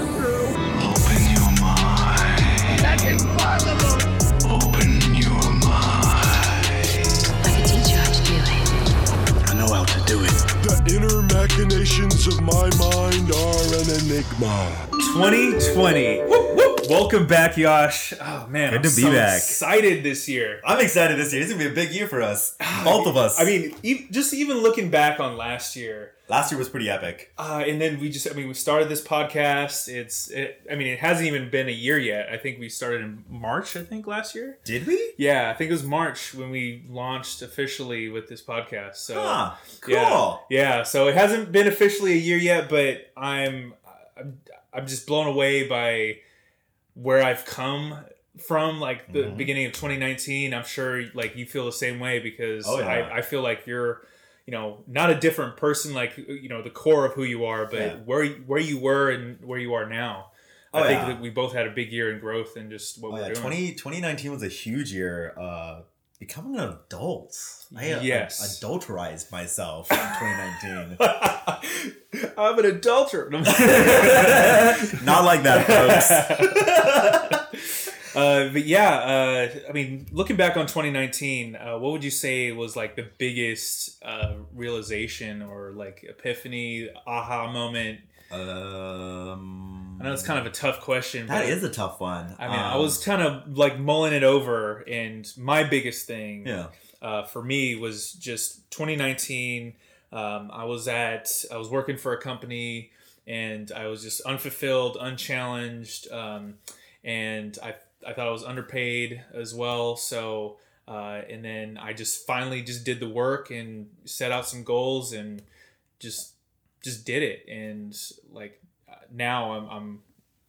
not. Open your mind. That's impossible. Open your mind. I can teach you how to do it. I know how to do it. The inner machinations of my mind are an enigma. 2020. Whoop, whoop. Welcome back, Yash. Oh man, Good I'm to be so back. Excited this year. I'm excited this year. It's gonna be a big year for us, both of us. I mean, e- just even looking back on last year, last year was pretty epic. uh, and then we just—I mean, we started this podcast. It's, it, I mean, it hasn't even been a year yet. I think we started in March. I think last year. Did we? Yeah, I think it was March when we launched officially with this podcast. So Ah, cool. Yeah, yeah. So it hasn't been officially a year yet, but I'm I'm, I'm just blown away by where I've come from. Like the Mhm. beginning of 2019, I'm sure like you feel the same way because Oh, yeah. I, I feel like you're you know not a different person like you know the core of who you are, but Yeah. where where you were and where you are now. I Oh, think yeah. that we both had a big year in growth and just what Oh, we're doing. 20, 2019 was a huge year. Uh, becoming an adult. I uh, Yes. adulterized myself in 2019. I'm an adulterer. Not like that, folks. uh, but yeah, uh, I mean, looking back on 2019, uh, what would you say was like the biggest uh, realization or like epiphany, aha moment? um, I know it's kind of a tough question. That is a tough one. I mean, I Um, was kind of like mulling it over, and my biggest thing Yeah. uh, for me was just 2019. Um, I was at, I was working for a company, and I was just unfulfilled, unchallenged, um, and I, I thought I was underpaid as well. So, uh, and then I just finally just did the work and set out some goals and just, just did it. And like now I'm, I'm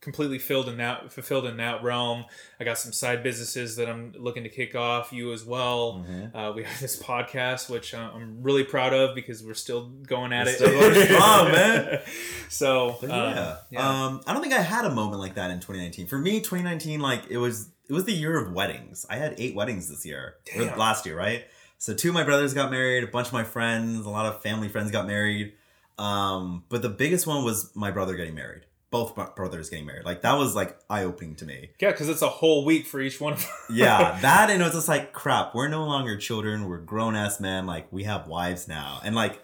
completely filled in that fulfilled in that realm. I got some side businesses that I'm looking to kick off. You as well. Mhm. Uh, we have this podcast, which uh, I'm really proud of because we're still going at We're it. still going strong, man. So But um, yeah. yeah. Um, I don't think I had a moment like that in 2019. For me, 2019, like it was, it was the year of weddings. I had eight weddings this year, last year, right? So two of my brothers got married, a bunch of my friends, a lot of family friends got married. Um, but the biggest one was my brother getting married. Both brothers getting married. Like that was like eye opening to me. yeah, because it's a whole week for each one of them. Yeah, that and it was just like crap. We're no longer children. We're grown ass men. Like we have wives now, and like,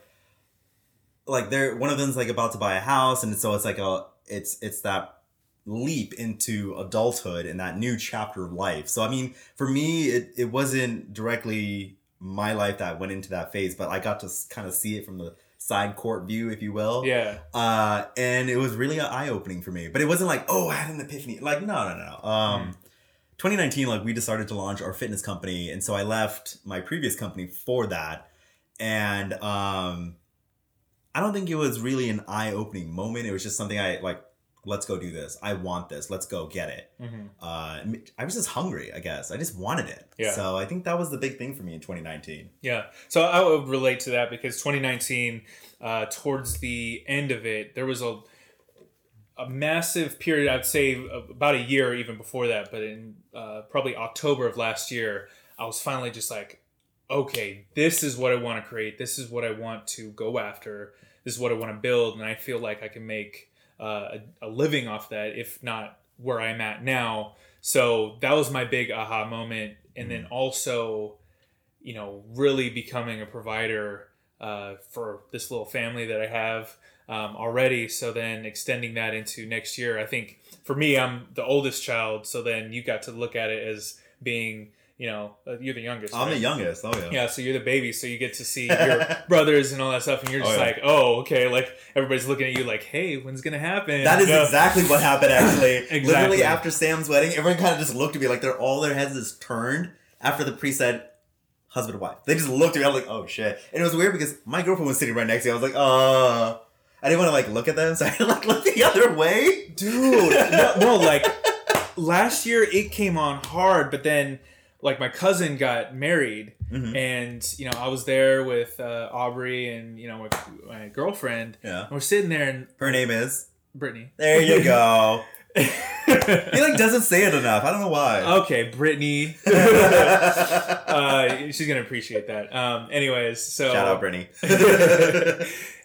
like they're one of them's like about to buy a house, and so it's like a it's it's that leap into adulthood and that new chapter of life. So I mean, for me, it it wasn't directly my life that went into that phase, but I got to kind of see it from the side court view, if you will. yeah, Uh, and it was really an eye opening for me. But it wasn't like, oh, I had an epiphany. Like, no, no, no. Um, 2019, like we decided to launch our fitness company, and so I left my previous company for that. And um, I don't think it was really an eye opening moment. It was just something I like. Let's go do this. I want this. Let's go get it. Mhm. Uh, I was just hungry. I guess I just wanted it. Yeah. So I think that was the big thing for me in 2019. yeah. So I would relate to that because 2019, uh, towards the end of it, there was a a massive period. I'd say about a year even before that, but in uh, probably October of last year, I was finally just like, okay, this is what I want to create. This is what I want to go after. This is what I want to build, and I feel like I can make uh, a, a living off that, if not where I'm at now. So that was my big aha moment, and then also, you know, really becoming a provider uh, for this little family that I have um, already. So then extending that into next year, I think for me, I'm the oldest child. So then you got to look at it as being, you know, uh, you're the youngest. I'm the youngest. Oh yeah. Yeah, so you're the baby, so you get to see your brothers and all that stuff, and you're Oh, just yeah. like, oh, okay, like everybody's looking at you like, hey, when's gonna happen? That is You know? exactly what happened. Actually, Exactly. literally after Sam's wedding, everyone kind of just looked at me like they're all their heads is turned after the priest said husband and wife. They just looked at me. I was like, oh shit, and it was weird because my girlfriend was sitting right next to me. I was like, uh, I didn't want to like look at them, so I like looked the other way. dude. no, no, like last year it came on hard, but then like my cousin got married, Mhm. and you know I was there with uh, Aubrey and you know my, my girlfriend. Yeah. We're sitting there, and Her name is. Brittany. There you go. He like doesn't say it enough. I don't know why. okay, Brittany. uh, she's gonna appreciate that. Um, anyways, so Shout out, Brittany.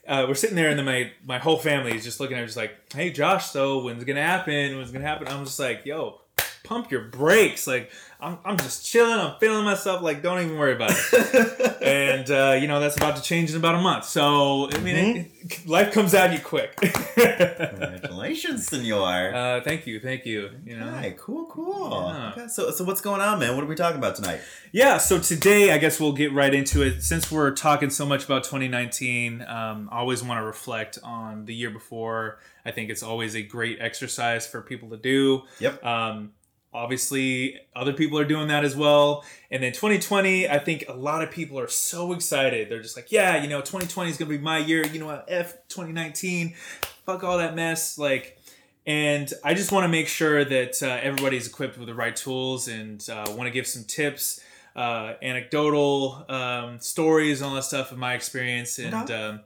uh, we're sitting there, and then my my whole family is just looking at me, just like, "Hey, Josh, so when's it gonna happen? When's it gonna happen?" I'm just like, "Yo, pump your brakes! Like, I'm I'm just chilling. I'm feeling myself. Like, don't even worry about it." and uh, you know that's about to change in about a month. So I mean, it, it- life comes at you quick. Congratulations, senor. uh, thank you, thank you. You know, Hi, cool, cool. Yeah. Okay, so, so what's going on, man? What are we talking about tonight? Yeah, so today I guess we'll get right into it. Since we're talking so much about 2019, um, I always want to reflect on the year before. I think it's always a great exercise for people to do. Yep. Um, obviously, other people are doing that as well. And then 2020, I think a lot of people are so excited. They're just like, yeah, you know, 2020 is going to be my year. You know what? F 2019. Fuck all that mess. Like, and I just want to make sure that uh, everybody's equipped with the right tools and uh, want to give some tips, uh, anecdotal um, stories, and all that stuff of my experience. And Okay. um,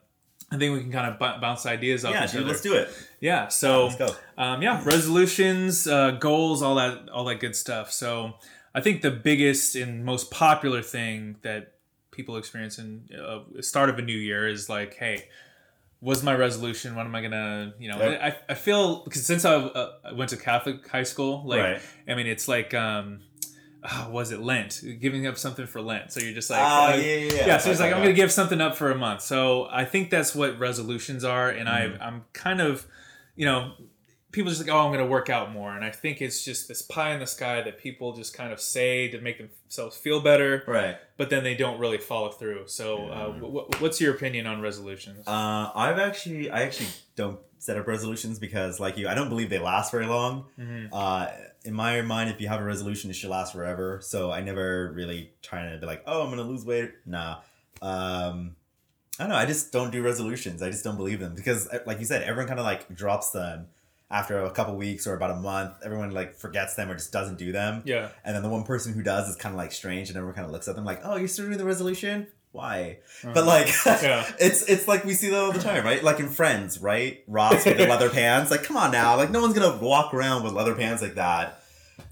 I think we can kind of b- bounce ideas off Yeah, each dude, other. let's do it. Yeah. So um, yeah, resolutions, uh, goals, all that, all that good stuff. So I think the biggest and most popular thing that people experience in uh, the start of a new year is like, hey, was my resolution? What am I gonna, you know? Yep. I, I feel because since I, uh, I went to Catholic high school, like, Right. I mean, it's like. Um, uh, was it Lent? Giving up something for Lent. So you're just like, Ah, uh, yeah, yeah, yeah. yeah, so it's like I'm gonna give something up for a month. So I think that's what resolutions are, and Mm-hmm. I I'm kind of, you know, people just like, oh, I'm gonna work out more, and I think it's just this pie in the sky that people just kind of say to make themselves feel better, Right. but then they don't really follow through. So uh, w- what's your opinion on resolutions? Uh, I've actually, I actually don't set up resolutions because, like you, I don't believe they last very long. Mhm. Uh, in my mind, if you have a resolution, it should last forever. So I never really trying to be like, oh, I'm gonna lose weight. Nah. Um, I don't know. I just don't do resolutions. I just don't believe them because, uh, like you said, everyone kind of like drops them after a couple weeks or about a month. Everyone like forgets them or just doesn't do them. yeah, And then the one person who does is kind of like strange, and everyone kind of looks at them like, "Oh, you're still doing the resolution? Why?" But like, Yeah. it's it's like we see that all the time, right? Like in Friends, right? Ross with the leather pants. Like, come on now, like no one's gonna walk around with leather pants like that.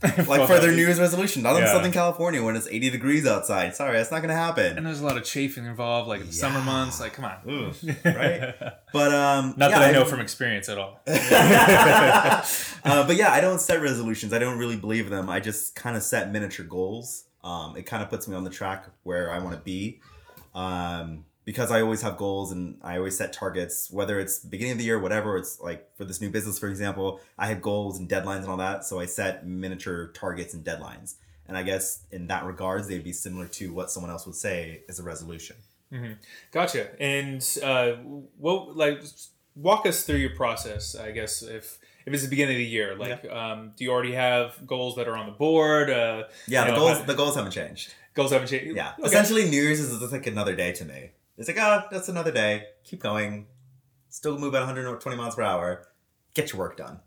Like for their New Year's resolution, not in Yeah. Southern California when it's 80 degrees outside. Sorry, that's not gonna happen. and there's a lot of chafing involved, like in the summer months. Like, come on, Ooh, right? But um, Not yeah, that I know from experience at all. uh, but yeah, I don't set resolutions. I don't really believe in them. I just kind of set miniature goals. Um, it kind of puts me on the track where I want to be. Um, because I always have goals and I always set targets, whether it's beginning of the year, whatever. It's like for this new business, for example, I have goals and deadlines and all that. So I set miniature targets and deadlines. And I guess in that regards, they'd be similar to what someone else would say is a resolution. Gotcha. And uh, what like walk us through your process? I guess if if it's the beginning of the year, like um, do you already have goals that are on the board? Uh, Yeah, the know, goals how- the goals haven't changed. goals haven't changed. Yeah. Okay. Essentially, New Year's is just like another day to me. It's like, oh, that's another day. Keep going. Still move at 120 miles per hour. Get your work done.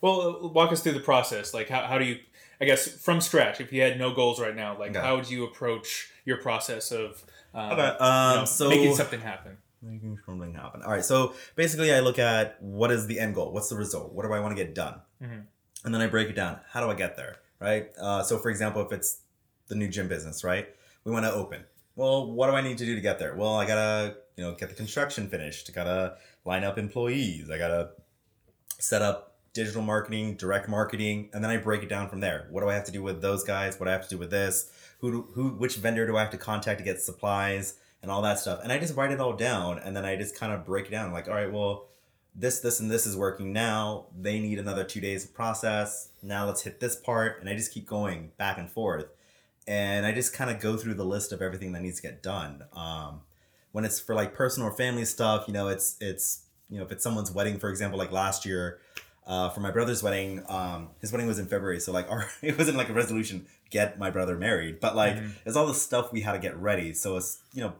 Well, uh, walk us through the process. Like how, how do you? I guess from scratch. If you had no goals right now, like Okay. how would you approach your process of um, Okay, you um, know, so- making something happen? Making something happen. All right. So basically, I look at what is the end goal? What's the result? What do I want to get done? Mhm. And then I break it down. How do I get there? Right. Uh, so, for example, if it's the new gym business, right? We want to open. Well, what do I need to do to get there? Well, I gotta, you know, get the construction finished. I gotta line up employees. I gotta set up digital marketing, direct marketing, and then I break it down from there. What do I have to do with those guys? What do I have to do with this? Who, who, which vendor do I have to contact to get supplies and all that stuff? And I just write it all down, and then I just kind of break it down. Like, all right, well, this, this, and this is working now. They need another two days of process. Now let's hit this part, and I just keep going back and forth, and I just kind of go through the list of everything that needs to get done. Um, when it's for like personal or family stuff, you know, it's it's you know, if it's someone's wedding, for example, like last year, uh, for my brother's wedding, um, his wedding was in February, so like our it wasn't like a resolution get my brother married, but like Mhm. it's all the stuff we had to get ready. So it's you know,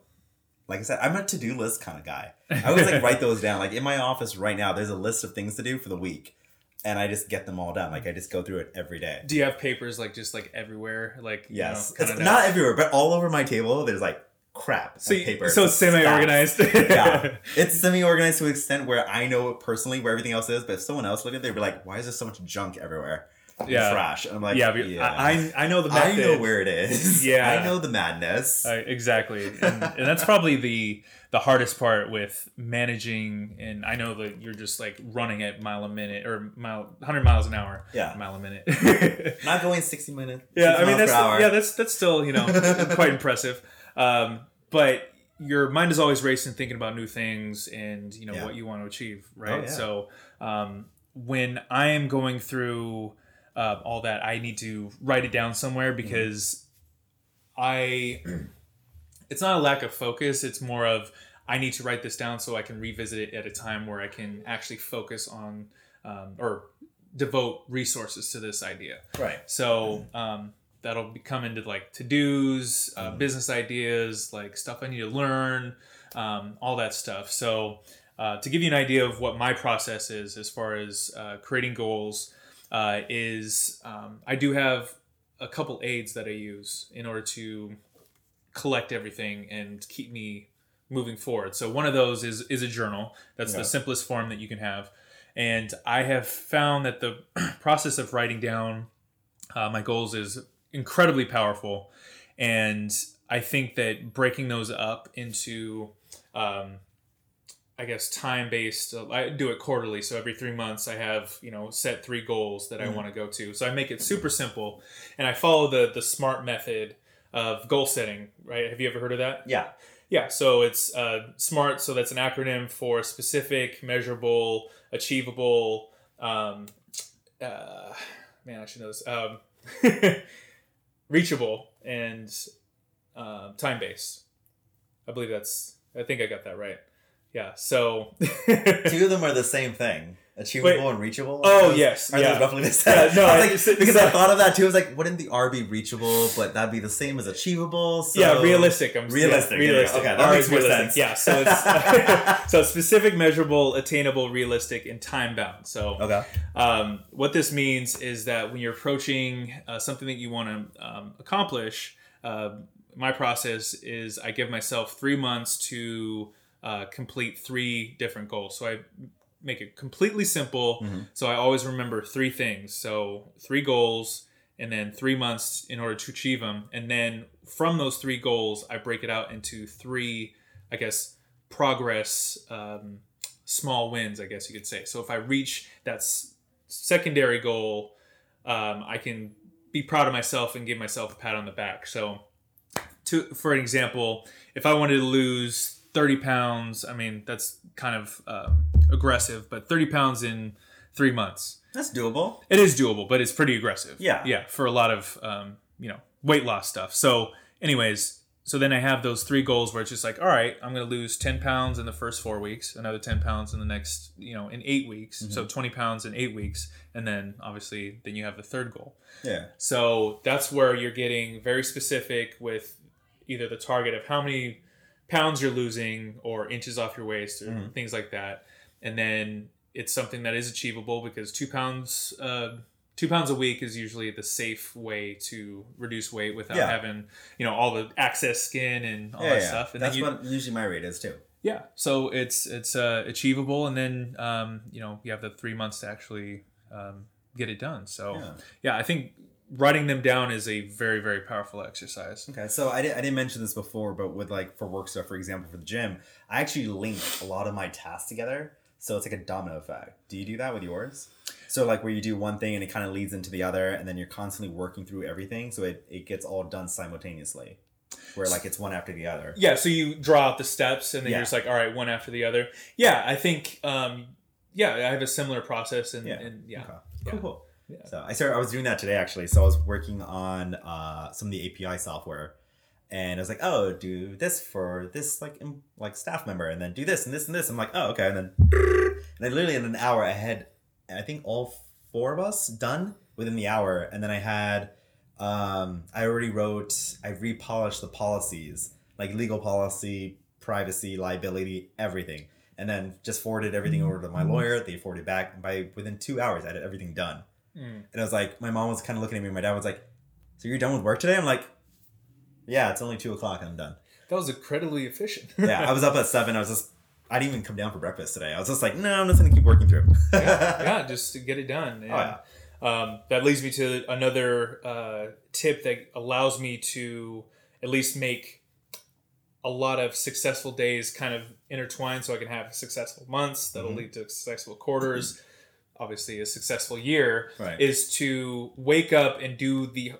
like I said, I'm a to do list kind of guy. I always like write those down. Like in my office right now, there's a list of things to do for the week, and I just get them all done. Like I just go through it every day. Do you have papers like just like everywhere? Like you Yes, know, it's not everywhere, but all over my table. There's like crap So you- paper. so it's semi-organized. yeah, it's semi-organized to an extent where I know personally where everything else is, but if someone else looked at it, they'd be like, "Why is there so much junk everywhere?" Yeah. trash. And I'm like, yeah, but I I know the I method. know where it is. Yeah. I know the madness. Uh, exactly, and, and that's probably the the hardest part with managing. And I know that you're just like running at mile a minute or mile 100 miles an hour. Yeah. mile a minute. Not going 60 minutes. yeah, I mean that's yeah that's that's still you know quite impressive. Um, but your mind is always racing, thinking about new things and you know Yeah. what you want to achieve, right? Oh, yeah. So um, when I am going through uh, all that, I need to write it down somewhere Mm-hmm. because I. It's not a lack of focus. It's more of I need to write this down so I can revisit it at a time where I can actually focus on um, or devote resources to this idea. right. So um, that'll be come into like to dos, uh, business ideas, like stuff I need to learn, um, all that stuff. So uh, to give you an idea of what my process is as far as uh, creating goals, uh, is um, I do have a couple aids that I use in order to collect everything and keep me moving forward. So one of those is is a journal. That's Yeah. the simplest form that you can have. And I have found that the process of writing down uh, my goals is incredibly powerful. And I think that breaking those up into, um, I guess, time based, uh, I do it quarterly. So every three months, I have, you know, set three goals that I want to go to. So I make it super simple. And I follow the, the SMART method of goal setting, right? Have you ever heard of that? Yeah. Yeah, so it's uh, SMART. So that's an acronym for specific, measurable, achievable. Um, uh, man, I should know this. Um, reachable and uh, time based. I believe that's. I think I got that right. Yeah. So. Two of them are the same thing. Achievable Wait. and reachable. Oh, those- yes, yeah. roughly the same? Yeah, no, I I- like, it's- because I thought of that too. I was like, wouldn't the R be reachable? But that'd be the same as achievable. So yeah, realistic. I'm Realistic, Yeah, there you go. realistic. Okay, that R makes more realistic. sense. Yeah. So it's so specific, measurable, attainable, realistic, and time bound. So Okay. Um, what this means is that when you're approaching uh, something that you want to um, accomplish, uh, my process is I give myself three months to uh, complete three different goals. So I make it completely simple. So I always remember three things. So three goals, and then three months in order to achieve them. And then from those three goals, I break it out into three, I guess, progress. Um, small wins, I guess you could say. So if I reach that s- secondary goal, um, I can be proud of myself and give myself a pat on the back. So, to for an example, if I wanted to lose 30 pounds, I mean that's kind of um, aggressive, but 30 pounds in three months. That's doable. It is doable, but it's pretty aggressive. Yeah. Yeah, for a lot of um, you know, weight loss stuff. So, anyways, so then I have those three goals where it's just like, all right, I'm gonna lose 10 pounds in the first four weeks, another 10 pounds in the next, you know, in eight weeks. So 20 pounds in eight weeks, and then obviously then you have the third goal. Yeah. So that's where you're getting very specific with either the target of how many pounds you're losing or inches off your waist or Mm-hmm. things like that. And then it's something that is achievable because two pounds, uh, two pounds a week is usually the safe way to reduce weight without Yeah. having, you know, all the excess skin and all Yeah, that yeah. stuff. And That's you, what usually my rate is too. yeah, so it's it's uh, achievable, and then um, you know you have the three months to actually um, get it done. So Yeah. yeah. I think writing them down is a very very powerful exercise. Okay, so I, di- I didn't mention this before, but with like for work stuff, for example, for the gym, I actually link a lot of my tasks together. So it's like a domino effect. Do you do that with yours? So like where you do one thing and it kind of leads into the other, and then you're constantly working through everything, so it, it gets all done simultaneously, where like it's one after the other. Yeah, so you draw out the steps, and then Yeah. you're just like, all right, one after the other. Yeah, I think um, yeah, I have a similar process, and Yeah. yeah, and, yeah. Okay. Yeah. Cool. Yeah. So I started. I was doing that today actually. So I was working on uh, some of the API software, and I was like, "Oh, do this for this like like staff member, and then do this and this and this." I'm like, "Oh, okay." And then, and then literally in an hour, I had I think all four of us done within the hour, and then I had um, I already wrote, I repolished the policies like legal policy, privacy, liability, everything. And then just forwarded everything over to my lawyer. They forwarded back. By within two hours, I had everything done. Mm. And I was like, my mom was kind of looking at me. My dad was like, "So you're done with work today?" I'm like, "Yeah, it's only two o'clock. I'm done." That was incredibly efficient. Yeah, I was up at seven. I was just, I didn't even come down for breakfast today. I was just like, "No, I'm just gonna keep working through." yeah, just to get it done. And, Oh, yeah. um, that leads me to another uh, tip that allows me to at least make a lot of successful days kind of intertwined so I can have successful months that'll Mhm. lead to successful quarters, obviously a successful year, Right. is to wake up and do the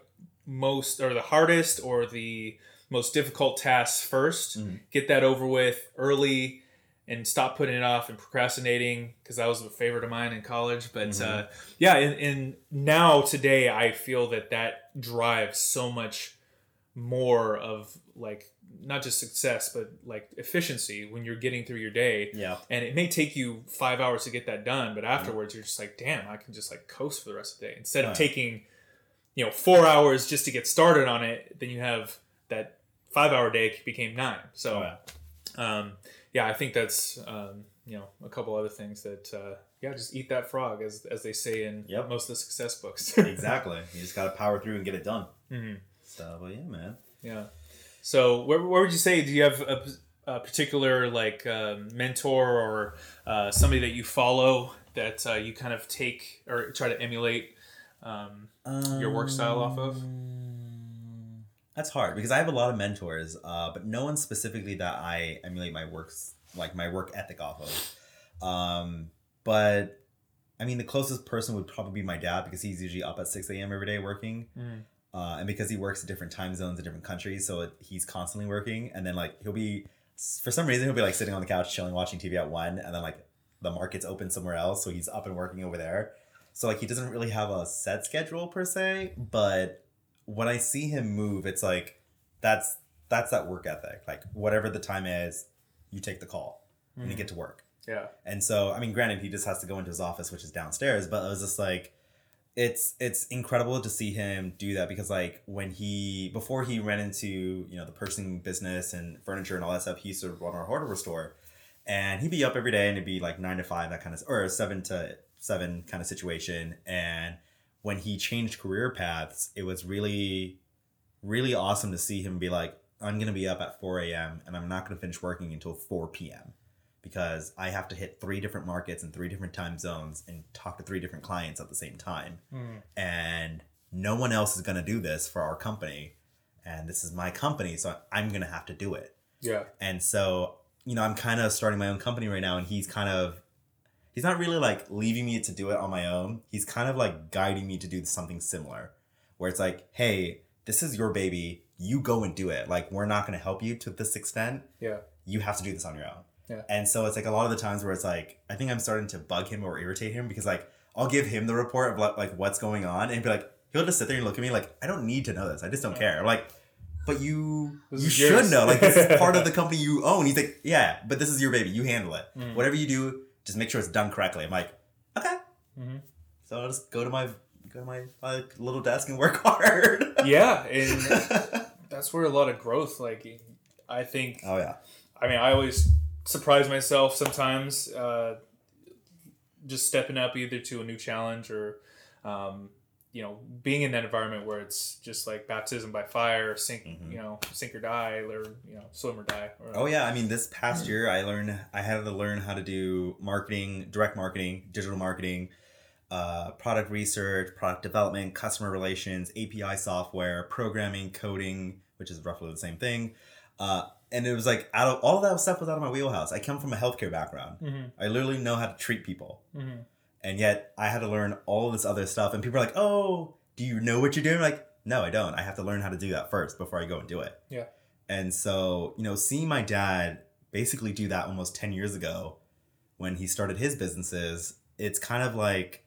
most or the hardest or the most difficult tasks 1st Mhm. get that over with early and stop putting it off and procrastinating because that was a favorite of mine in college but Mhm. uh, yeah and, and now today i feel that that drives so much more of like not just success but like efficiency when you're getting through your day Yeah. and it may take you five hours to get that done but afterwards you're just like damn i can just like coast for the rest of the day instead of taking you know four hours just to get started on it then you have that five hour day became nine so Oh, yeah. um, yeah i think that's um, you know a couple other things that uh, yeah just eat that frog as, as they say in Yep. most of the success books Exactly. You just gotta power through and get it done. Mhm. So, but yeah, man. Yeah. So, where, where would you say? Do you have a, a particular like um, mentor or uh, somebody that you follow that uh, you kind of take or try to emulate um, your work style off of? Um, That's hard because I have a lot of mentors, uh, but no one specifically that I emulate my works like my work ethic off of. Um, but I mean, the closest person would probably be my dad because he's usually up at six a.m. every day working, Mhm. Uh, and because he works at different time zones in different countries, so it, he's constantly working. And then like he'll be for some reason he'll be like sitting on the couch chilling, watching TV at one, and then like the market's open somewhere else, so he's up and working over there. So like he doesn't really have a set schedule per se, but when I see him move, it's like that's that's that work ethic. Like whatever the time is, you take the call and you Mhm. get to work. Yeah. And so, I mean, granted, he just has to go into his office, which is downstairs, but it was just like, it's it's incredible to see him do that because like when he before he ran into you know the purchasing business and furniture and all that stuff, he used to run our hardware store, and he'd be up every day and it'd be like nine to five that kind of or seven to seven kind of situation. And when he changed career paths, it was really really awesome to see him be like, I'm gonna be up at 4 a.m. and I'm not gonna finish working until 4 p.m. because I have to hit three different markets and three different time zones and talk to three different clients at the same time. Mhm. And no one else is gonna do this for our company. And this is my company, so I'm gonna have to do it. Yeah. And so, you know, I'm kind of starting my own company right now, and he's kind of, he's not really like leaving me to do it on my own. He's kind of like guiding me to do something similar, where it's like, hey, this is your baby. You go and do it. Like, we're not going to help you to this extent. Yeah. You have to do this on your own. Yeah. And so it's like a lot of the times where it's like, I think I'm starting to bug him or irritate him because like, I'll give him the report of like, like what's going on and be like, he'll just sit there and look at me like, I don't need to know this. I just don't care. I'm like, but you This you should yours." know. Like this is part of the company you own. He's like, yeah, but this is your baby. You handle it. Mm. Whatever you do, just make sure it's done correctly. I'm like, okay. Mhm. So I'll just go to my go to my like little desk and work hard. Yeah. And that's where a lot of growth, like, I think oh yeah. I mean, I always surprise myself sometimes, uh, just stepping up either to a new challenge or, um, you know, being in that environment where it's just like baptism by fire, sink, Mhm. you know, sink or die, or you know, swim or die. Or, Oh yeah, I mean this past year I learned I had to learn how to do marketing, direct marketing, digital marketing, uh, product research, product development, customer relations, API software, programming, coding, which is roughly the same thing. Uh, and it was like out of all that stuff was out of my wheelhouse. I come from a healthcare background. Mhm, I literally know how to treat people. mhm. And yet I had to learn all of this other stuff. And people are like, "Oh, do you know what you're doing?" like, no, I don't. I have to learn how to do that first before I go and do it. Yeah. And so, you know, seeing my dad basically do that almost 10 years ago when he started his businesses, it's kind of like,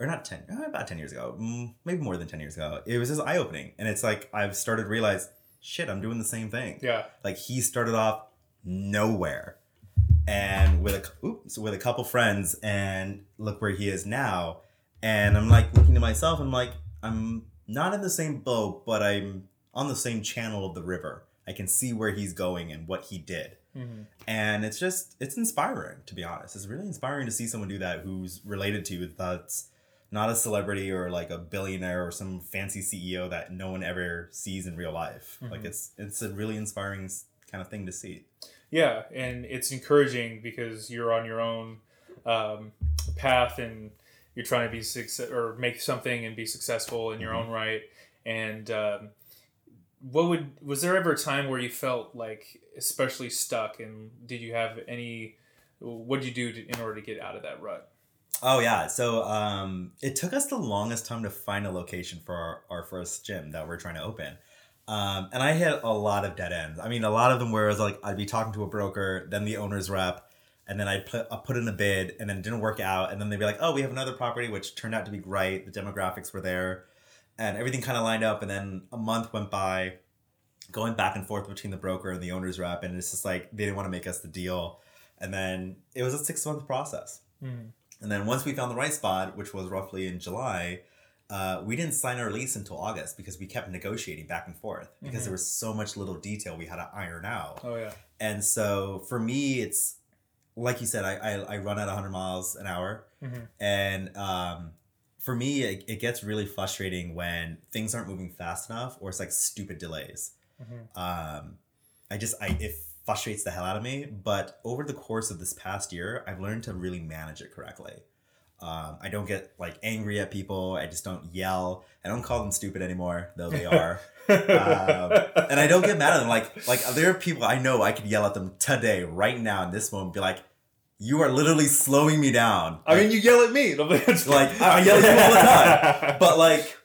or not 10, uh, about 10 years ago, mm, maybe more than 10 years ago. It was just eye opening. And it's like, I've started to realize, shit, I'm doing the same thing. Yeah. Like he started off nowhere, and with a oops, with a couple friends, and look where he is now. And I'm like looking to myself, I'm like, I'm not in the same boat, but I'm on the same channel of the river. I can see where he's going and what he did. Mhm. And it's just it's inspiring to be honest. It's really inspiring to see someone do that who's related to you that's not a celebrity or like a billionaire or some fancy CEO that no one ever sees in real life. Like Mhm. it's it's a really inspiring kind of thing to see. Yeah, and it's encouraging because you're on your own um, path, and you're trying to be success or make something and be successful in your Mm-hmm. own right. And um, what would was there ever a time where you felt like especially stuck? And did you have any? What did you do to, in order to get out of that rut? Oh yeah. So um, it took us the longest time to find a location for our, our first gym that we're trying to open. Um, and I hit a lot of dead ends. I mean, a lot of them where it was like I'd be talking to a broker, then the owner's rep, and then I'd put, i put in a bid, and then it didn't work out, and then they'd be like, "Oh, we have another property," which turned out to be great. The demographics were there, and everything kind of lined up. And then a month went by, going back and forth between the broker and the owner's rep, and it's just like they didn't want to make us the deal. And then it was a six month process. And then once we found the right spot, which was roughly in July, uh, we didn't sign our lease until August because we kept negotiating back and forth because there was so much little detail we had to iron out. Oh yeah. And so for me, it's like you said, I, I, I run at 100 miles an hour. Mhm. And um, for me, it, it gets really frustrating when things aren't moving fast enough or it's like stupid delays. Um, I just, I it frustrates the hell out of me. But over the course of this past year, I've learned to really manage it correctly. Um, I don't get like angry at people. I just don't yell. I don't call them stupid anymore, though they are. um, and I don't get mad at them. Like like there are people I know I could yell at them today, right now, in this moment, be like, "You are literally slowing me down." I mean, you yell at me. Like like I yell at you all the time. But like,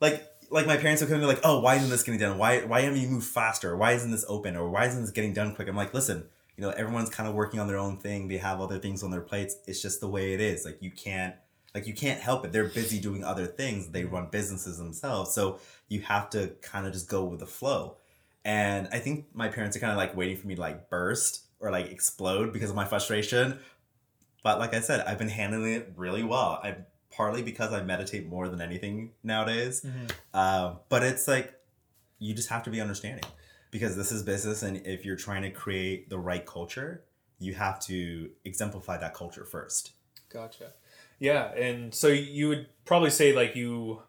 like, like my parents will come and be like, "Oh, why isn't this getting done? Why, why haven't you moved faster? Why isn't this open? Or why isn't this getting done quick?" I'm like, "Listen, you know, everyone's kind of working on their own thing. They have other things on their plates. It's just the way it is. Like you can't, like you can't help it. They're busy doing other things. They run businesses themselves, so you have to kind of just go with the flow." And I think my parents are kind of like waiting for me to like burst or like explode because of my frustration. But like I said, I've been handling it really well. I partly because I meditate more than anything nowadays. Mhm. Uh, but it's like you just have to be understanding because this is business, and if you're trying to create the right culture, you have to exemplify that culture first. Gotcha. Yeah, and so you would probably say like you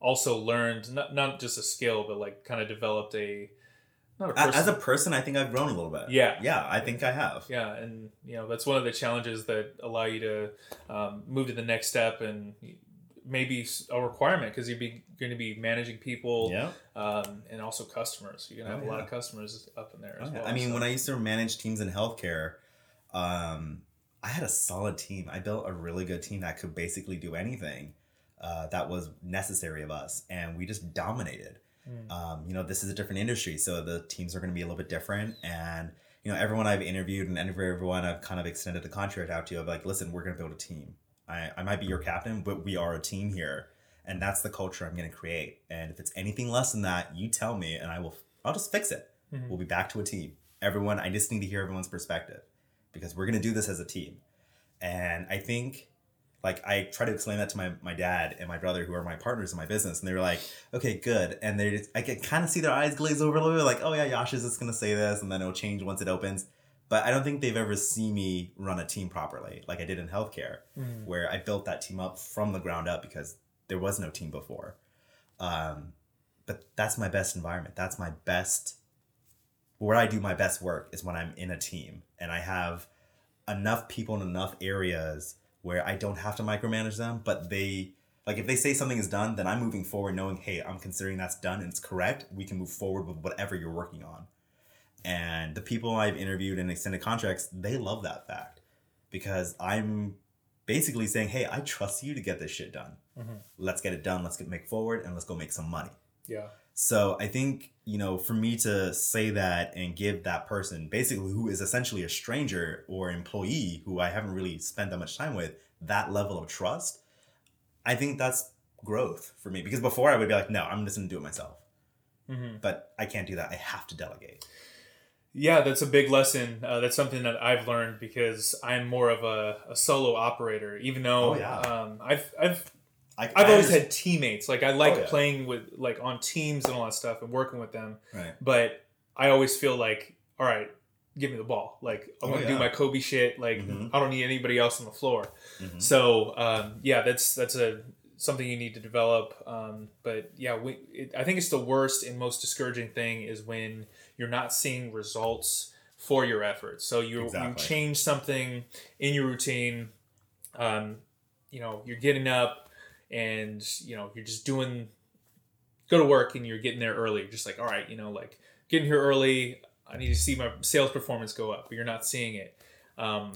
also learned not not just a skill, but like kind of developed a not a person. As a person, I think I've grown a little bit. Yeah. yeah, I think I have. yeah, and you know that's one of the challenges that allow you to um, move to the next step and maybe a requirement because you're be, going to be managing people Yeah. um, and also customers. You're going to Oh, have a lot of customers up in there as Oh, yeah. well. I mean, so- when I used to manage teams in healthcare, um, I had a solid team. I built a really good team that could basically do anything uh, that was necessary of us, and we just dominated. Mm. Um, you know, this is a different industry, so the teams are going to be a little bit different. And you know, everyone I've interviewed and everyone I've kind of extended the contract out to, I'm like, listen, we're going to build a team. I, I might be your captain, but we are a team here, and that's the culture I'm going to create. And if it's anything less than that, you tell me, and I will. I'll just fix it. Mhm. We'll be back to a team. Everyone, I just need to hear everyone's perspective because we're going to do this as a team. And I think, like, I try to explain that to my, my dad and my brother, who are my partners in my business, and they were like, okay, good. And they, just, I can kind of see their eyes glaze over a little bit, like, oh yeah, Yash is just going to say this, and then it'll change once it opens. But I don't think they've ever seen me run a team properly, like I did in healthcare, Mhm. where I built that team up from the ground up because there was no team before. Um, but that's my best environment. That's my best where I do my best work is when I'm in a team and I have enough people in enough areas where I don't have to micromanage them, but they like if they say something is done, then I'm moving forward knowing, hey, I'm considering that's done and it's correct. We can move forward with whatever you're working on. And the people I've interviewed in extended contracts, they love that fact because I'm basically saying, hey, I trust you to get this shit done. Mhm. Let's get it done. Let's get make forward and let's go make some money. Yeah. So I think, you know, for me to say that and give that person basically who is essentially a stranger or employee who I haven't really spent that much time with, that level of trust, I think that's growth for me. Because before I would be like, no, I'm just gonna do it myself. hmm But I can't do that. I have to delegate. Yeah, that's a big lesson. Uh, that's something that I've learned because I'm more of a, a solo operator. Even though Oh, yeah. um, I've I've I, I've I always understand- had teammates. Like I like Oh, yeah. playing with like on teams and all that stuff and working with them. right. But I always feel like, all right, give me the ball. Like I'm Oh, gonna do my Kobe shit. Like Mhm. I don't need anybody else on the floor. Mhm. So um, yeah, that's that's a something you need to develop. Um, but yeah, we, it, I think it's the worst and most discouraging thing is when you're not seeing results for your efforts. So you you change something in your routine. Um, you know you're getting up and you know you're just doing go to work and you're getting there early you're just like all right you know like getting here early i need to see my sales performance go up but you're not seeing it um,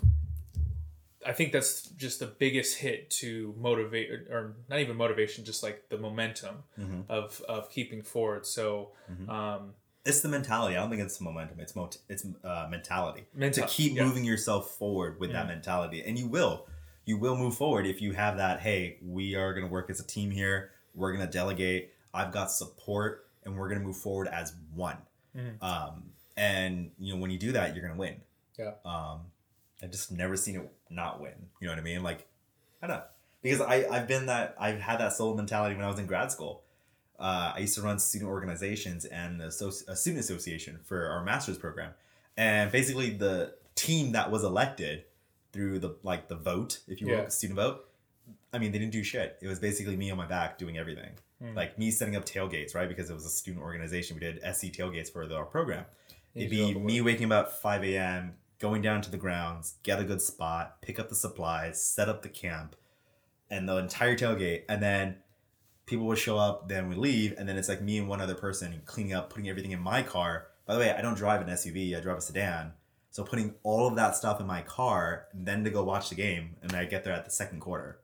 i think that's just the biggest hit to motivate or not even motivation just like the momentum Mhm. of of keeping forward so Mhm. um It's the mentality. I don't think it's the momentum. It's mo- it's uh, mentality. Menta- to keep yeah. moving yourself forward with that mentality, and you will. You will move forward if you have that. Hey, we are going to work as a team here. We're going to delegate. I've got support, and we're going to move forward as one. Mhm. Um, and you know, when you do that, you're going to win. Yeah. Um, I've just never seen it not win. You know what I mean? Like, I don't know because I I've been that I've had that soul mentality when I was in grad school. Uh, I used to run student organizations and a, soci- a student association for our master's program, and basically the team that was elected through the like the vote, if you will, Yeah. student vote. I mean, they didn't do shit. It was basically me on my back doing everything, Hmm. like me setting up tailgates, right? Because it was a student organization. We did SC tailgates for the, our program. It'd be me waking up at 5 a.m., going down to the grounds, get a good spot, pick up the supplies, set up the camp, and the entire tailgate. And then people would show up, then we leave, and then it's like me and one other person cleaning up, putting everything in my car. By the way, I don't drive an SUV, I drive a sedan. So putting all of that stuff in my car, and then to go watch the game, and I get there at the second quarter.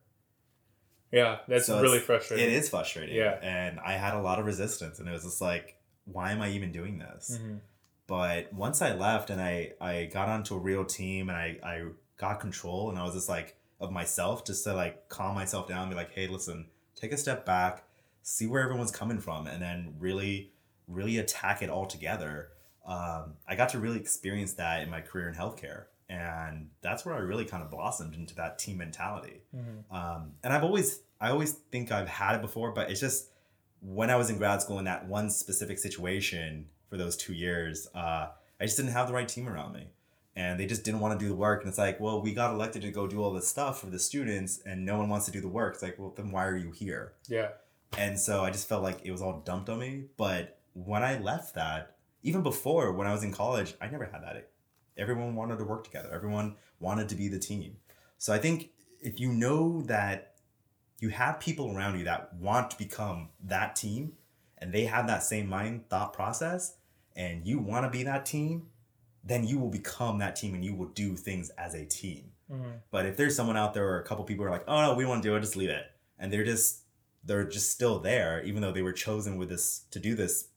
yeah that's So really frustrating It is frustrating. Yeah. And I had a lot of resistance, and it was just like, why am I even doing this? Mhm. but once i left and i i got onto a real team and i i got control and i was just like of myself just to like calm myself down and be like hey listen take a step back see where everyone's coming from and then really really attack it all together um, i got to really experience that in my career in healthcare and that's where i really kind of blossomed into that team mentality Mhm. um, and I've always I always think I've had it before, but it's just when I was in grad school in that one specific situation for those two years, uh, I just didn't have the right team around me, and they just didn't want to do the work. And it's like, well, we got elected to go do all this stuff for the students, and no one wants to do the work. It's like, well, then why are you here? yeah And so I just felt like it was all dumped on me. But when I left that, even before when I was in college, I never had that. Everyone wanted to work together. Everyone wanted to be the team. So I think if you know that you have people around you that want to become that team and they have that same mind thought process and you want to be that team, then you will become that team and you will do things as a team. Mhm. But if there's someone out there or a couple people are like, oh no, we don't want to do it, just leave it. And they're just they're just still there, even though they were chosen with this to do this,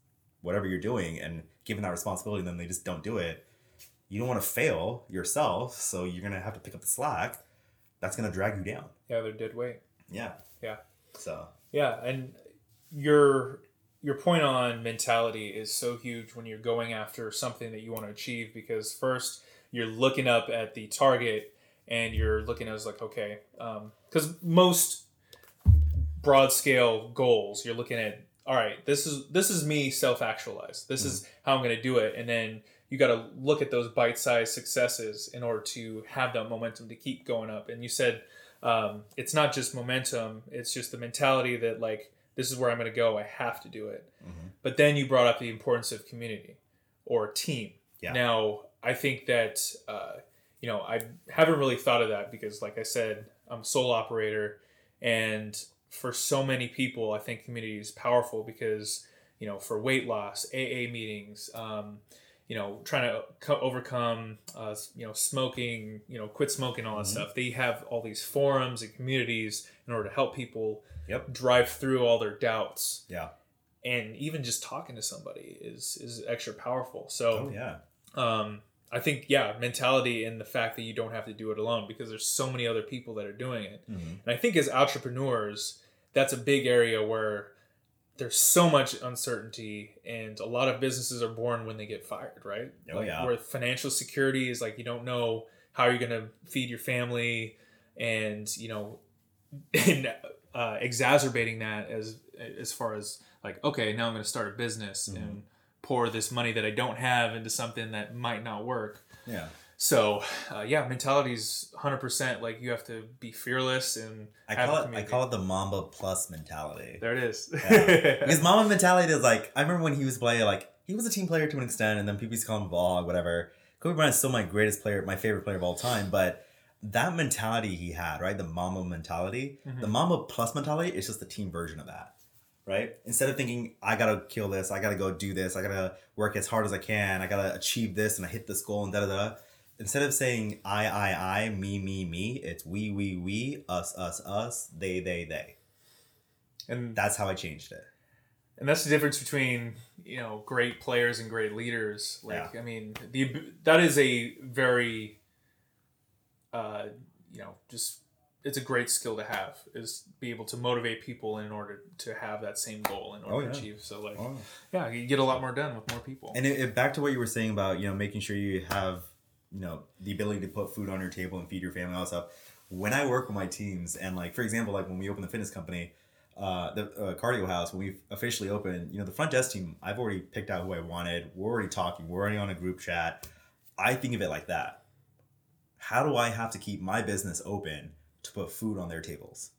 whatever you're doing, and given that responsibility, and then they just don't do it. You don't want to fail yourself, so you're gonna have to pick up the slack. That's gonna drag you down. yeah they're dead weight Yeah. Yeah. So Yeah, and your your point on mentality is so huge when you're going after something that you want to achieve because first you're looking up at the target and you're looking at as like okay um, because most broad scale goals you're looking at all right this is this is me self actualized this is how i'm going to do it. And then you got to look at those bite sized successes in order to have that momentum to keep going up. And you said um, it's not just momentum it's just the mentality that like this is where i'm going to go i have to do it. Mhm. but then you brought up the importance of community or team. Yeah. now i think that uh, you know i haven't really thought of that because like i said i'm a sole operator and for so many people i think community is powerful because you know for weight loss aa meetings um, you know trying to co- overcome uh, you know smoking you know quit smoking all that Mhm. stuff they have all these forums and communities in order to help people Yep. drive through all their doubts yeah. and even just talking to somebody is is extra powerful so Oh yeah. um, I think yeah, mentality and the fact that you don't have to do it alone because there's so many other people that are doing it. Mhm. And I think as entrepreneurs, that's a big area where there's so much uncertainty and a lot of businesses are born when they get fired, right? Oh, Like, yeah. Where financial security is like you don't know how you're going to feed your family and, you know, and uh, exacerbating that as as far as like okay, now I'm going to start a business Mhm. and pour this money that I don't have into something that might not work. Yeah. So, uh, yeah, mentality's 100% like you have to be fearless and I call it I call it the Mamba Plus mentality. There it is. Yeah. because Mamba mentality is like I remember when he was playing like he was a team player to an extent, and then people used to call him Vlog, whatever. Kobe Bryant is still my greatest player, my favorite player of all time. But that mentality he had, right? The Mamba mentality, Mm-hmm. the Mamba plus mentality is just the team version of that, right? Instead of thinking, I gotta kill this, I gotta go do this, I gotta work as hard as I can, I gotta achieve this and I hit this goal and da da da. Instead of saying I, I, I, me, me, me, it's we, we, we, us, us, us, they, they, they. And That's how I changed it. and that's the difference between you know great players and great leaders like Yeah. i mean the that is a very uh you know just it's a great skill to have is be able to motivate people in order to have that same goal in order Oh, to achieve so like Oh. yeah you get a lot more done with more people And it, it, back to what you were saying about you know making sure you have you know the ability to put food on your table and feed your family all that stuff. When I work with my teams and like for example like when we open the fitness company, uh, the uh, cardio house when we officially open, you know the front desk team I've already picked out who I wanted. We're already talking. We're already on a group chat. I think of it like that. How do I have to keep my business open to put food on their tables?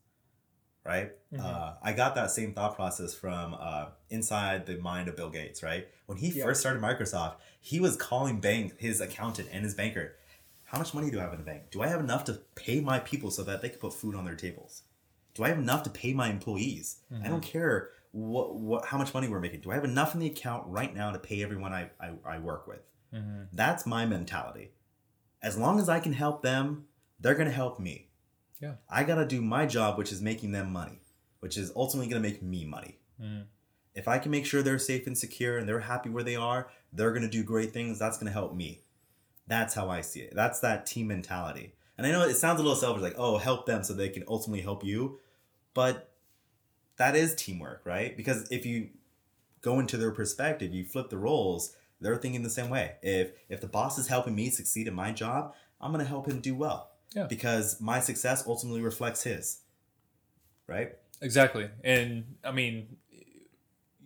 Right? Uh, I got that same thought process from uh, inside the mind of Bill Gates, right? When he Yeah. first started Microsoft, he was calling bank his accountant and his banker, "How much money do I have in the bank? Do I have enough to pay my people so that they can put food on their tables? Do I have enough to pay my employees? I don't care what what how much money we're making. Do I have enough in the account right now to pay everyone I I, I work with? That's my mentality. As long as I can help them, they're gonna help me. Yeah. I gotta do my job, which is making them money, which is ultimately gonna make me money. Mm-hmm. If I can make sure they're safe and secure and they're happy where they are, they're gonna do great things. That's gonna help me. That's how I see it. That's that team mentality. And I know it sounds a little selfish, like, oh, help them so they can ultimately help you. But that is teamwork, right? Because if you go into their perspective, you flip the roles, they're thinking the same way. If if the boss is helping me succeed in my job, I'm gonna help him do well. Yeah. Because my success ultimately reflects his. Right? Exactly. And I mean,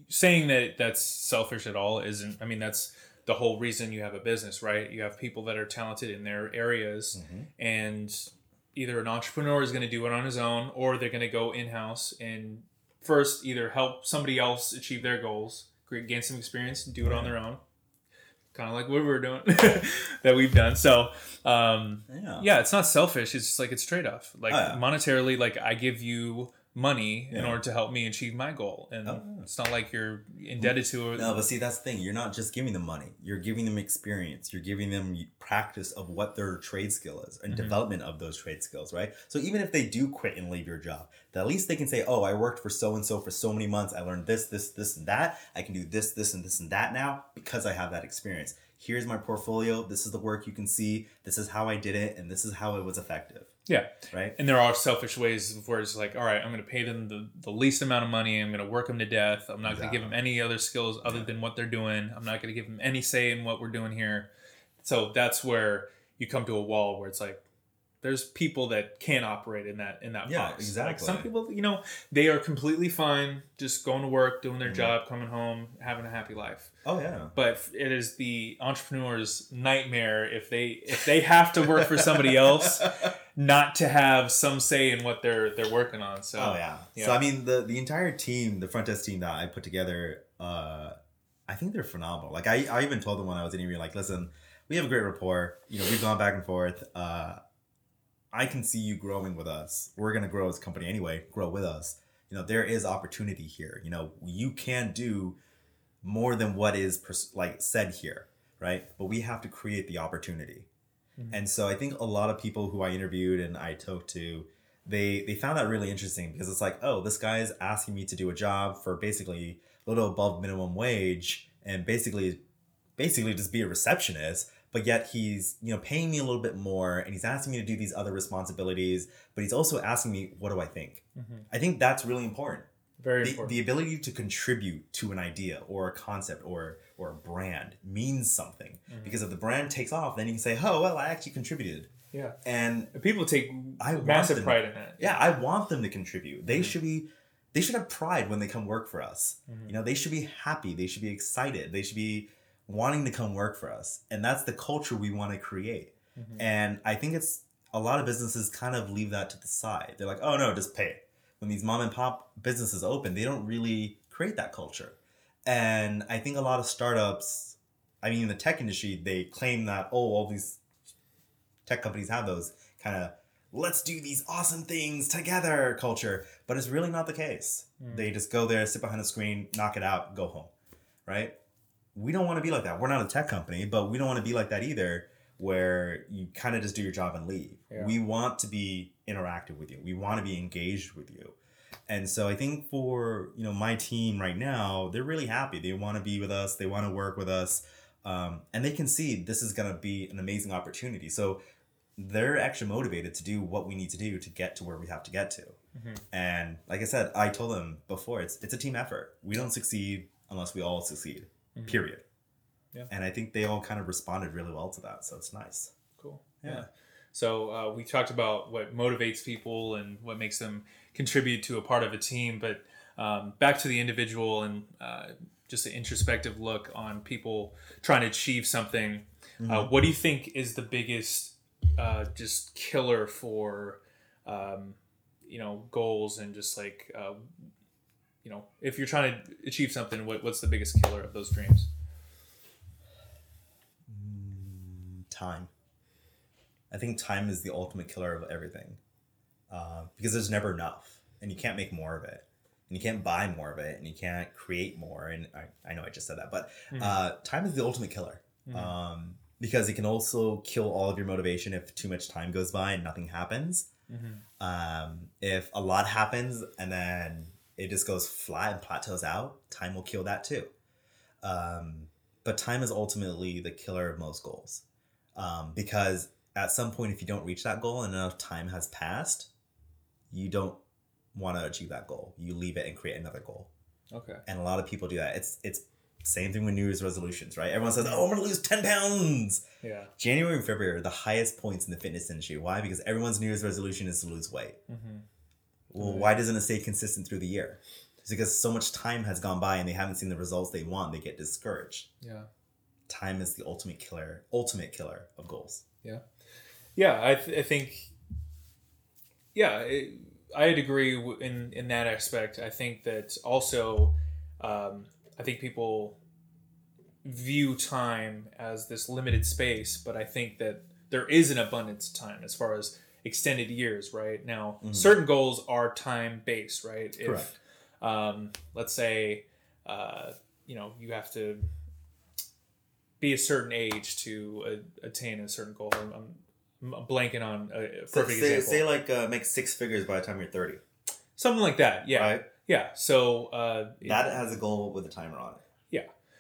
saying that that's selfish at all isn't, I mean, that's the whole reason you have a business, right? You have people that are talented in their areas, mm-hmm. and either an entrepreneur is going to do it on his own or they're going to go in house and first either help somebody else achieve their goals, gain some experience, and do it on their own. Kind of like what we're doing that we've done. So, um, Yeah. yeah, it's not selfish. It's just like it's trade off. Like Oh, yeah. monetarily, like I give you money in order to help me achieve my goal, and Oh, yeah. it's not like you're indebted to it. No, but see, that's the thing. You're not just giving them money. You're giving them experience. You're giving them practice of what their trade skill is and mhm. development of those trade skills, right? So even if they do quit and leave your job, at least they can say, "Oh, I worked for so and so for so many months. I learned this, this, this, and that. I can do this, this, and this and that now because I have that experience. Here's my portfolio. This is the work you can see. This is how I did it, and this is how it was effective." Yeah, Right? and there are selfish ways where it's like, all right, I'm going to pay them the, the least amount of money. I'm going to work them to death. I'm not going to give them any other skills other than what they're doing. I'm not going to give them any say in what we're doing here. So that's where you come to a wall where it's like, there's people that can't operate in that in that Yeah, box. Like exactly. some people, you know, they are completely fine just going to work, doing Mm-hmm. their job, coming home, having a happy life. Oh yeah. But it is the entrepreneur's nightmare if they if they have to work for somebody else, not to have some say in what they're they're working on. So Oh yeah. yeah. So I mean the the entire team, the front desk team that I put together, uh, I think they're phenomenal. Like I, I even told them when I was interviewing, like, listen, we have a great rapport. You know, we've gone back and forth. Uh, I can see you growing with us. We're gonna grow as a company anyway. Grow with us. You know, there is opportunity here. You know, you can do more than what is pers- like said here, right? But we have to create the opportunity. Mm-hmm. And so I think a lot of people who I interviewed and I talked to, they they found that really interesting because it's like, oh, this guy is asking me to do a job for basically a little above minimum wage and basically basically just be a receptionist, but yet he's, you know, paying me a little bit more and he's asking me to do these other responsibilities, but he's also asking me, what do I think? I think that's really important very the, important. the ability to contribute to an idea or a concept or or a brand means something Mm-hmm. because if the brand takes off then you can say oh well i actually contributed yeah, and And people take I massive them- pride in that. yeah i want them to contribute they Mm-hmm. should be they should have pride when they come work for us Mm-hmm. you know they should be happy they should be excited they should be wanting to come work for us. And that's the culture we want to create. Mm-hmm. and i think it's a lot of businesses kind of leave that to the side. They're like oh no just pay. When these mom and pop businesses open they don't really create that culture. And i think a lot of startups i mean in the tech industry they claim that oh all these tech companies have those kind of let's do these awesome things together culture, but it's really not the case. They just go there, sit behind a screen, knock it out, go home, right? We don't want to be like that. We're not a tech company, but we don't want to be like that either, where you kind of just do your job and leave. Yeah. We want to be interactive with you. We want to be engaged with you. And so I think for you know my team right now, they're really happy. They want to be with us. They want to work with us, um, and they can see this is going to be an amazing opportunity. So they're actually motivated to do what we need to do to get to where we have to get to. And like I said, I told them before, it's it's a team effort. We don't succeed unless we all succeed. Period. Yeah. And I think they all kind of responded really well to that. So it's nice. Cool. Yeah. Yeah. So uh, we talked about what motivates people and what makes them contribute to a part of a team, but um, back to the individual and uh, just an introspective look on people trying to achieve something. Uh, what do you think is the biggest uh, just killer for um, you know goals and just like uh, you know if you're trying to achieve something, what, what's the biggest killer of those dreams? Time. I think time is the ultimate killer of everything. Uh, because there's never enough. And you can't make more of it. And you can't buy more of it. And you can't create more. And I, I know I just said that. But uh, time is the ultimate killer. Um, because it can also kill all of your motivation if too much time goes by and nothing happens. Um, if a lot happens and then it just goes flat and plateaus out, time will kill that too. Um, but time is ultimately the killer of most goals. Um, because at some point, if you don't reach that goal and enough time has passed, you don't want to achieve that goal. You leave it and create another goal. Okay. And a lot of people do that. It's it's same thing with New Year's resolutions, right? Everyone says, "Oh, I'm gonna lose ten pounds." Yeah. January and February are the highest points in the fitness industry. Why? Because everyone's New Year's resolution is to lose weight. Well, why doesn't it stay consistent through the year? It's because so much time has gone by and they haven't seen the results they want. They get discouraged. Yeah. Time is the ultimate killer, ultimate killer of goals. Yeah, yeah. I, th- I think, yeah, it, I'd agree w- in in that aspect. I think that also, um, I think people view time as this limited space, but I think that there is an abundance of time as far as extended years. Right now, certain goals are time based. Right. If, Correct. Um, let's say, uh, you know, you have to be a certain age to uh, attain a certain goal. I'm, I'm, I'm blanking on a So perfect say, example. say like uh, make six figures by the time you're 30. Something like that. Yeah. Right. Yeah. So uh, That has a goal with a timer on it.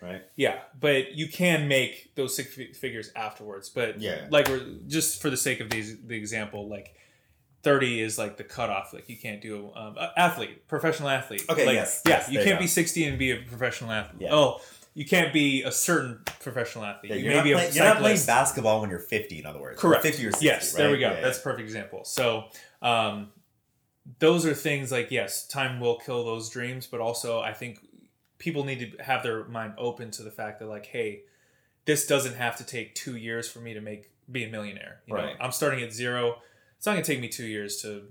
Right? Yeah, but you can make those six figures afterwards. But Yeah. like we're just for the sake of these the example, like thirty is like the cutoff. Like you can't do um, athlete, professional athlete. Okay, Like, yes, yeah, yes, you can't go. be sixty and be a professional athlete. Yeah. Oh, you can't be a certain professional athlete. Yeah, you may not be a playing, you're not playing basketball when you're 50, in other words. or Correct. 50 or 60. yes, there we go. Yeah, That's a perfect example. So, um, those are things like yes, time will kill those dreams, but also I think people need to have their mind open to the fact that like, hey, this doesn't have to take two years for me to make be a millionaire. You know, Right. I'm starting at zero. It's not gonna take me two years to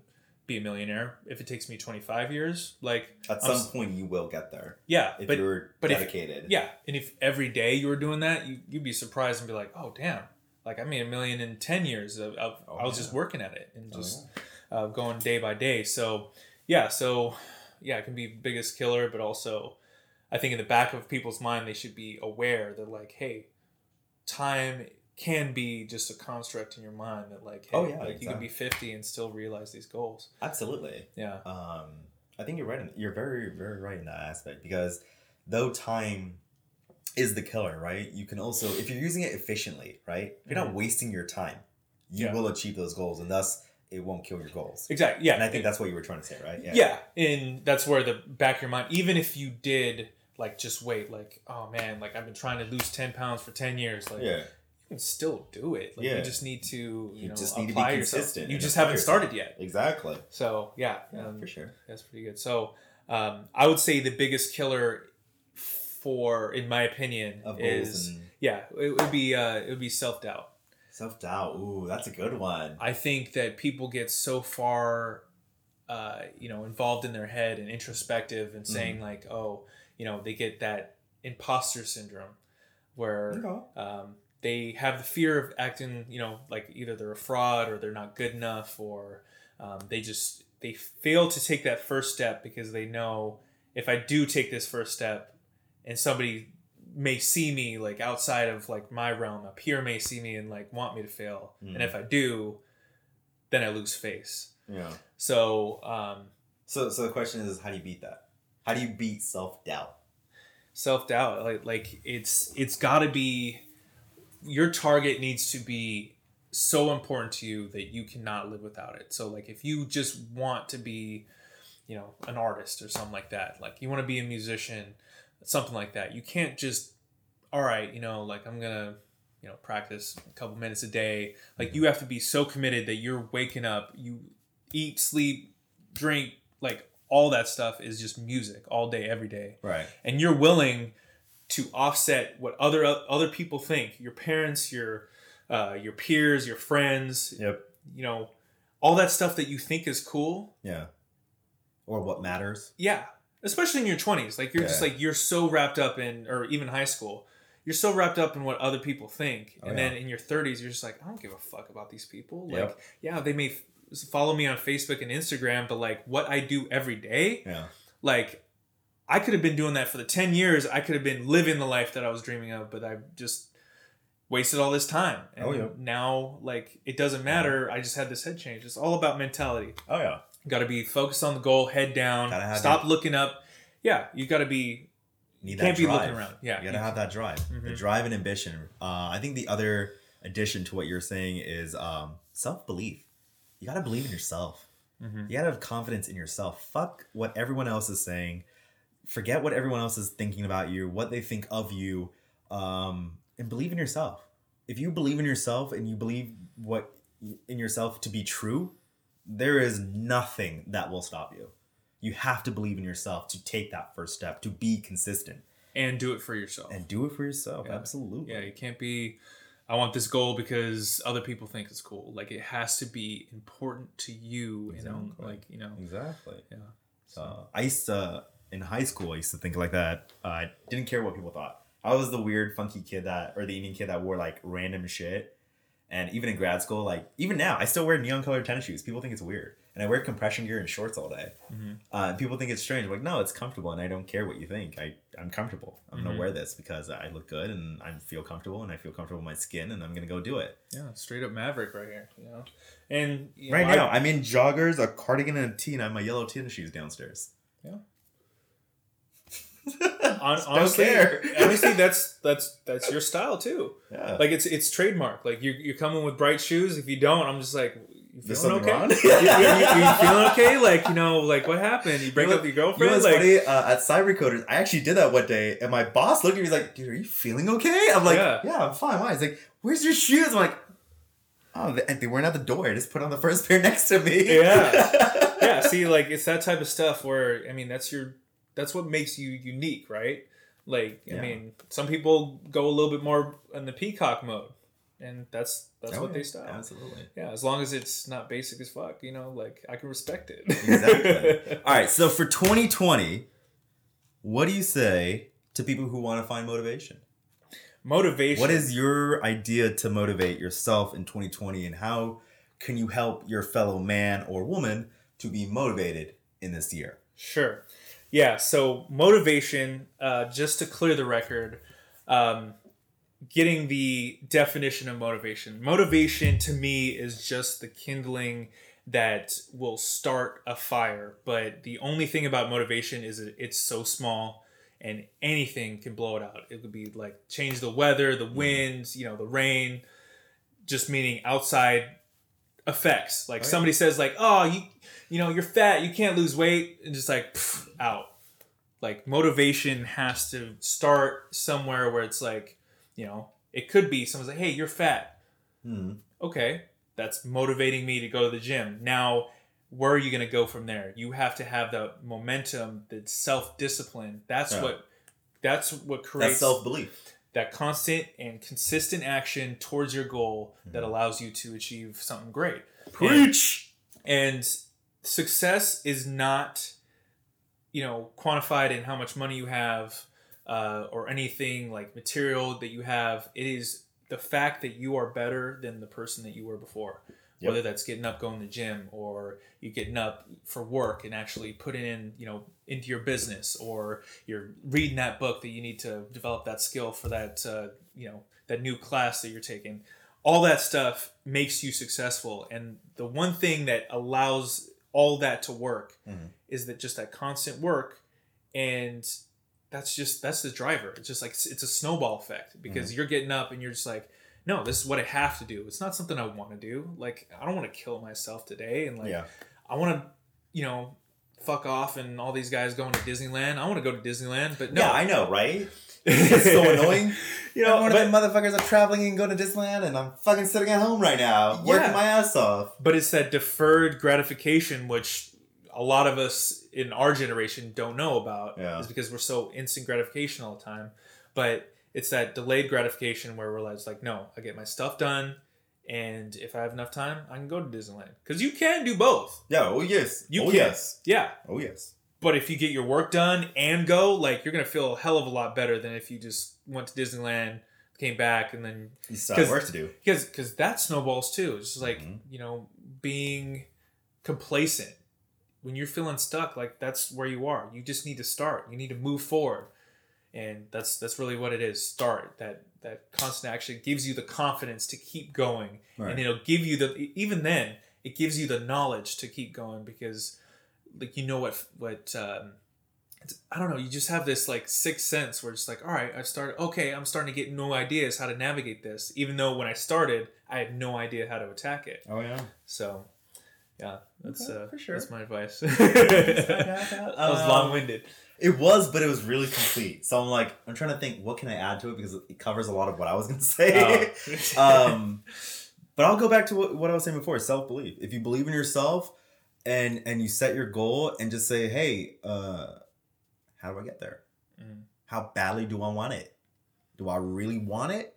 be a millionaire. If it takes me 25 years, like At I'm some point, you will get there yeah, if but you're but if- dedicated. yeah, and if every day you were doing that, you, you'd be surprised and be like, oh, damn. Like, I made a million in 10 years. Of, of, Oh, I was yeah. just working at it and Oh, just uh, going day by day. So, yeah, so, yeah, it can be biggest killer, but also, I think in the back of people's mind, they should be aware that, like, hey, time can be just a construct in your mind that, like, hey, Oh, yeah, like, you can be 50 and still realize these goals. Absolutely. Yeah. Um, I think you're right. In, you're very, very right in that aspect because though time is the killer, right? You can also, if you're using it efficiently, right? If you're not wasting your time, you Yeah. will achieve those goals, and thus it won't kill your goals. Exactly. Yeah. And I think that's what you were trying to say, right? Yeah. Yeah. and that's where the back of your mind even if you did like just wait like oh man like i've been trying to lose 10 pounds for 10 years like Yeah. you can still do it like Yeah. you just need to you, You know just need to be consistent you just haven't yourself. started yet Exactly. so yeah, Yeah, um, for sure. that's pretty good so um, i would say the biggest killer for in my opinion Of is and yeah it would be uh, it would be self-doubt self doubt. Ooh, that's a good one. I think that people get so far, uh, you know, involved in their head and introspective and saying Mm-hmm. like, oh, you know, they get that imposter syndrome, where um, they have the fear of acting, you know, like either they're a fraud or they're not good enough or um, they just they fail to take that first step because they know if I do take this first step and somebody may see me like outside of like my realm, a peer may see me and like want me to fail, and if I do, then I lose face. Yeah. So um, So so the question is, how do you beat that? How do you beat self doubt? self doubt like like it's it's got to be your target needs to be so important to you that you cannot live without it so like if you just want to be you know an artist or something like that like you want to be a musician something like that you can't just all right you know like i'm gonna you know practice a couple minutes a day like you have to be so committed that you're waking up you eat sleep drink like all that stuff is just music all day every day Right. and you're willing to offset what other other people think your parents your uh, your peers your friends Yep. you know all that stuff that you think is cool Yeah. Or what matters? yeah especially in your 20s like you're just like you're so wrapped up in or even high school you're so wrapped up in what other people think Oh, and yeah. then in your 30s you're just like i don't give a fuck about these people like Yep. yeah they may follow me on facebook and instagram but like what i do every day Yeah. like I could have been doing that for the 10 years. I could have been living the life that I was dreaming of, but I just wasted all this time. And Oh, yeah. now like it doesn't matter. I just had this head change. It's all about mentality. Oh yeah. Got to be focused on the goal, head down, stop that- looking up. Yeah, you got to be Need can't be drive. looking around. Yeah, You gotta you- have that drive. The Mhm. drive and ambition. Uh, I think the other addition to what you're saying is um, self belief. You gotta believe in yourself. Mhm. You gotta have confidence in yourself. Fuck what everyone else is saying. Forget what everyone else is thinking about you, what they think of you, um, and believe in yourself. If you believe in yourself and you believe what in yourself to be true, there is nothing that will stop you. You have to believe in yourself to take that first step, to be consistent and do it for yourself. and do it for yourself. Yeah. Absolutely. yeah, you can't be I want this goal because other people think it's cool. Like it has to be important to you you know. like, you know. Exactly. Yeah. Uh, I used to in high school. I used to think like that. Uh, I didn't care what people thought. I was the weird, funky kid that, or the Indian kid that wore like random shit. And even in grad school, like even now, I still wear neon colored tennis shoes. People think it's weird, and I wear compression gear and shorts all day. Mhm. Uh, and people think it's strange. I'm like, no, it's comfortable, and I don't care what you think. I I'm comfortable. I'm Mhm. gonna wear this because I look good and I feel comfortable, and I feel comfortable with my skin, and I'm gonna go do it. Yeah, straight up maverick right here, you know. And you Right know, now, I'm in joggers, a cardigan, and a tee, and I have my yellow tennis shoes downstairs. Yeah. Don't honestly, care. honestly, that's that's that's your style too. Yeah. Like it's it's trademark. Like you're you're coming with bright shoes. If you don't, I'm just like, you There's feeling something okay? wrong? you, you, you, you feeling okay? Like you know, like what happened? You break You know up with what- your You girlfriend? know what's like funny? Uh, at CyberCoders, I actually did that one day, and my boss looked at me. Like, "Dude, are you feeling okay?" I'm like, Yeah. "Yeah, I'm fine." Why? He's like, "Where's your shoes?" I'm like, "Oh, they, they weren't at the door. I just put on the first pair next to me." Yeah. yeah. See, like it's that type of stuff where I mean, that's your that's what makes you unique, right? Like I Yeah. mean, some people go a little bit more in the peacock mode, and that's that's Oh, what they style. Absolutely. Yeah, as long as it's not basic as fuck, you know, like I can respect it. Exactly. All right. So for 2020, what do you say to people who want to find motivation? Motivation. What is your idea to motivate yourself in 2020, and how can you help your fellow man or woman to be motivated in this year? Sure. Yeah. So motivation, uh, just to clear the record, um, getting the definition of motivation. Motivation to me is just the kindling that will start a fire. But the only thing about motivation is it's so small and anything can blow it out. It could be like change the weather, the winds, you know, the rain, just meaning outside effects. Like yeah. somebody says like, "Oh, you you know, you're fat, you can't lose weight." And just like pff, out. Like motivation has to start somewhere where it's like, you know, it could be someone's like, "Hey, you're fat." Hmm. okay, that's motivating me to go to the gym. Now, where are you going to go from there? You have to have the momentum, the self discipline. That's Yeah. what that's what creates self belief. that constant and consistent action towards your goal that Mm-hmm. allows you to achieve something great. Preach. And success is not, you know, quantified in how much money you have uh, or anything like material that you have. It is the fact that you are better than the person that you were before. Yep. Whether that's getting up, going to the gym, or you getting up for work and actually putting in, you know, into your business, or you're reading that book that you need to develop that skill for that, uh, you know, that new class that you're taking. All that stuff makes you successful, and the one thing that allows all that to work Mhm. is that just that constant work, and that's just that's the driver. It's just like it's, it's a snowball effect because mm-hmm. you're getting up and you're just like, no, this is what I have to do. It's not something I want to do. Like I don't want to kill myself today, and like yeah. I want to, you know, fuck off and all these guys going to Disneyland. I want to go to Disneyland, but no, Yeah, I know, right? It's so annoying. You know, one of them motherfuckers are traveling and going to Disneyland, and I'm fucking sitting at home right now, working Yeah. my ass off. but it's that deferred gratification which a lot of us in our generation don't know about Yeah. is because we're so instant gratification all the time but it's that delayed gratification where we're like, like no i get my stuff done and if i have enough time i can go to disneyland because you can do both Yeah. Oh yes. You oh can. yes. yeah Oh yes. but if you get your work done and go like you're gonna feel a hell of a lot better than if you just went to disneyland came back and then You still have work to do. because because that snowballs too. It's just like Mhm. you know being complacent when you're feeling stuck. Like that's where you are. You just need to start. You need to move forward, and that's that's really what it is. Start that that constant action gives you the confidence to keep going, Right. and it'll give you the even then it gives you the knowledge to keep going because like you know what what. Um, it's, I don't know. You just have this like sixth sense where it's like, all right, I started. Okay, I'm starting to get no ideas how to navigate this. Even though when I started, I had no idea how to attack it. Oh yeah. So, yeah, that's Okay, uh, for sure. that's my advice. okay. that was Um, long winded. It was, but it was really complete. So I'm like, I'm trying to think, what can I add to it because it covers a lot of what I was gonna say. um, but I'll go back to what, what I was saying before: self belief. If you believe in yourself, and and you set your goal and just say, hey, uh, how do I get there? Mm. How badly do I want it? Do I really want it?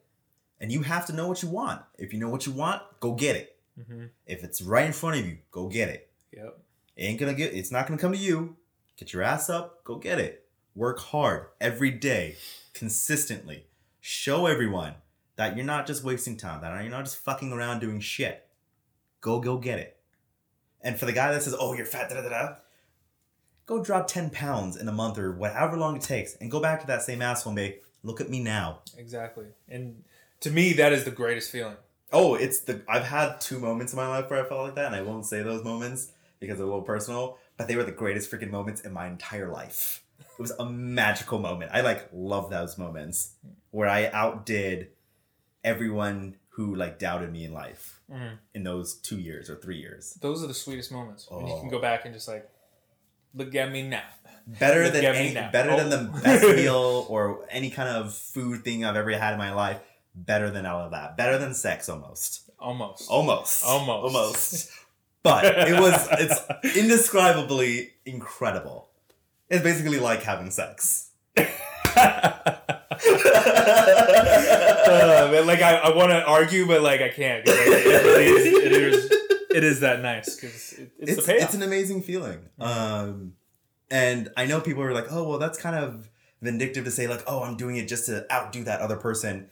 And you have to know what you want. If you know what you want, go get it. Hmm If it's right in front of you, go get it. Yep. It ain't gonna get it's not gonna come to you. Get your ass up, go get it. Work hard every day, consistently. Show everyone that you're not just wasting time, that you're not just fucking around doing shit. Go go get it. And for the guy that says, Oh, you're fat, da da da da, go drop 10 pounds in a month or whatever long it takes, and go back to that same asshole and be, look at me now. Exactly. And to me, that is the greatest feeling. Oh, it's the I've had two moments in my life where I felt like that, and I won't say those moments because they're a little personal, but they were the greatest freaking moments in my entire life. It was a magical moment. I like love those moments where I outdid everyone who like doubted me in life Mhm. in those two years or three years. Those are the sweetest moments when you Oh. can go back and just like, look at me now. Better Look than any, better than Oh. the best meal or any kind of food thing I've ever had in my life. Better than all of that. Better than sex almost. Almost. Almost. Almost. Almost. But it was it's indescribably incredible. It's basically like having sex. Uh, man, like I, I want to argue, but like I can't. like, it, really is, it is. It is that nice because it, it's, It's, it's an amazing feeling. Um and I know people are like, "Oh, well that's kind of vindictive to say like, "Oh, I'm doing it just to outdo that other person."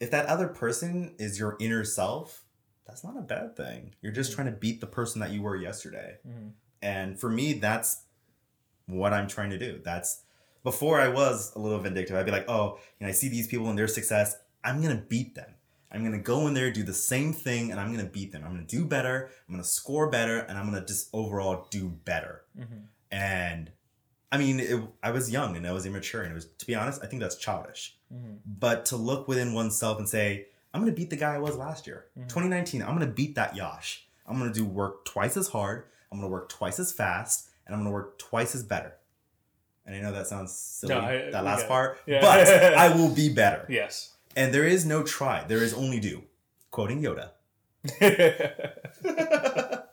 If that other person is your inner self, that's not a bad thing. You're just trying to beat the person that you were yesterday. Mhm. And for me, that's what I'm trying to do. That's before I was a little vindictive. I'd be like, oh, you know, I see these people and their success. I'm gonna beat them. I'm gonna go in there, do the same thing, and I'm gonna beat them. I'm gonna do better. I'm gonna score better, and I'm gonna just overall do better. Mhm. And I mean, it, I was young and I was immature, and it was, to be honest, I think that's childish. Mhm. But to look within oneself and say, I'm gonna beat the guy I was last year, Mhm. 2019. I'm gonna beat that Yash. I'm gonna do work twice as hard. I'm gonna work twice as fast, and I'm gonna work twice as better. And I know that sounds silly, No, I- that last get part, Yeah. but I will be better. Yes. And there is no try. There is only do. Quoting Yoda.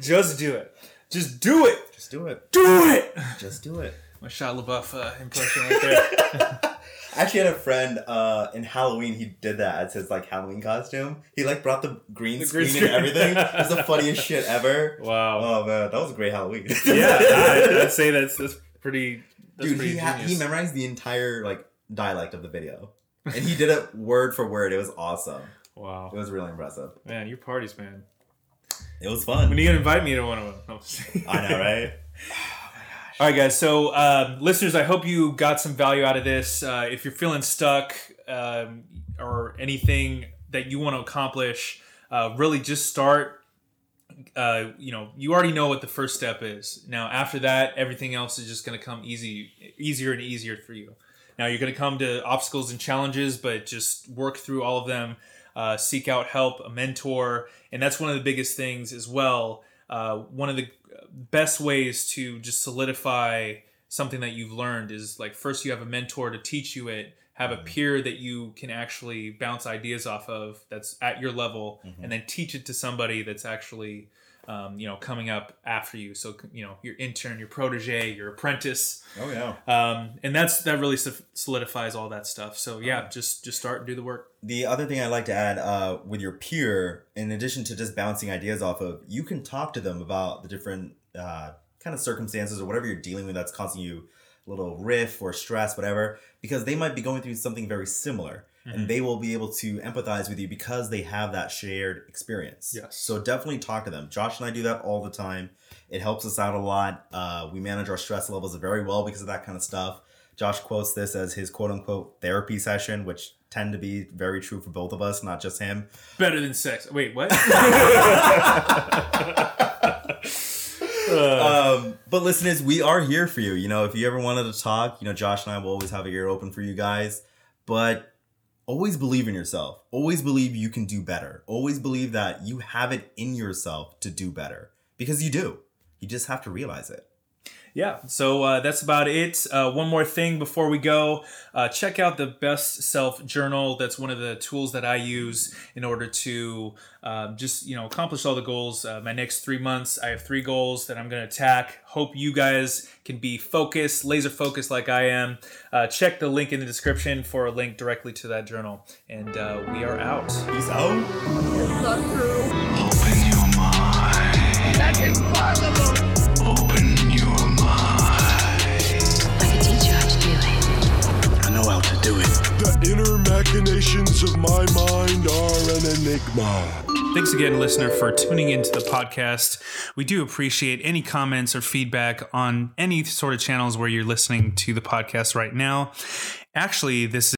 Just do it. Just do it. Just do it. Do it. Just do it. My Shia LaBeouf uh, impression right there. I actually had a friend uh, in Halloween. He did that as his like Halloween costume. He like brought the green The screen, green screen. and everything. It was the funniest shit ever. wow. Oh man, that was a great Halloween. yeah, I, I'd say that's that's pretty. That's dude, pretty he ha- he memorized the entire like dialect of the video. and he did it word for word. It was awesome. Wow. It was really impressive. Man, your parties, man. It was fun. When are you gonna invite me to one of them? No, I'm just kidding. I know, right? All right, guys. So, um, listeners, I hope you got some value out of this. Uh, if you're feeling stuck um, or anything that you want to accomplish, uh, really just start. Uh, you know, you already know what the first step is. Now, after that, everything else is just going to come easy, easier and easier for you. Now, you're going to come to obstacles and challenges, but just work through all of them. Uh, seek out help, a mentor, and that's one of the biggest things as well. Uh, one of the best ways to just solidify something that you've learned is like first you have a mentor to teach you it have a peer that you can actually bounce ideas off of that's at your level and then teach it to somebody that's actually um, you know coming up after you. So you know your intern your protege your apprentice. Oh yeah. um, and that's that really solidifies all that stuff. So yeah just just start and do the work. The other thing I'd like to add uh, with your peer, in addition to just bouncing ideas off of, you can talk to them about the different uh, kind of circumstances or whatever you're dealing with that's causing you a little riff or stress, whatever, because they might be going through something very similar. And they will be able to empathize with you because they have that shared experience. Yes. So definitely talk to them. Josh and I do that all the time. It helps us out a lot. Uh, we manage our stress levels very well because of that kind of stuff. Josh quotes this as his quote unquote therapy session, which tend to be very true for both of us, not just him. better than sex wait what Um, but listeners, we are here for you. You know, if you ever wanted to talk, you know, Josh and I will always have a ear open for you guys. But always believe in yourself. Always believe you can do better. Always believe that you have it in yourself to do better because you do. You just have to realize it. Yeah, so uh, that's about it. Uh, one more thing before we go uh, check out the Best Self Journal. That's one of the tools that I use in order to um, just you know accomplish all the goals. Uh, my next three months, I have three goals that I'm going to attack. Hope you guys can be focused, laser focused like I am. Uh, check the link in the description for a link directly to that journal, and uh, we are out. Peace out. Open your mind. That's impossible! Inner machinations of my mind are an enigma. Thanks again, listener, for tuning into the podcast. We do appreciate any comments or feedback on any sort of channels where you're listening to the podcast right now. Actually, this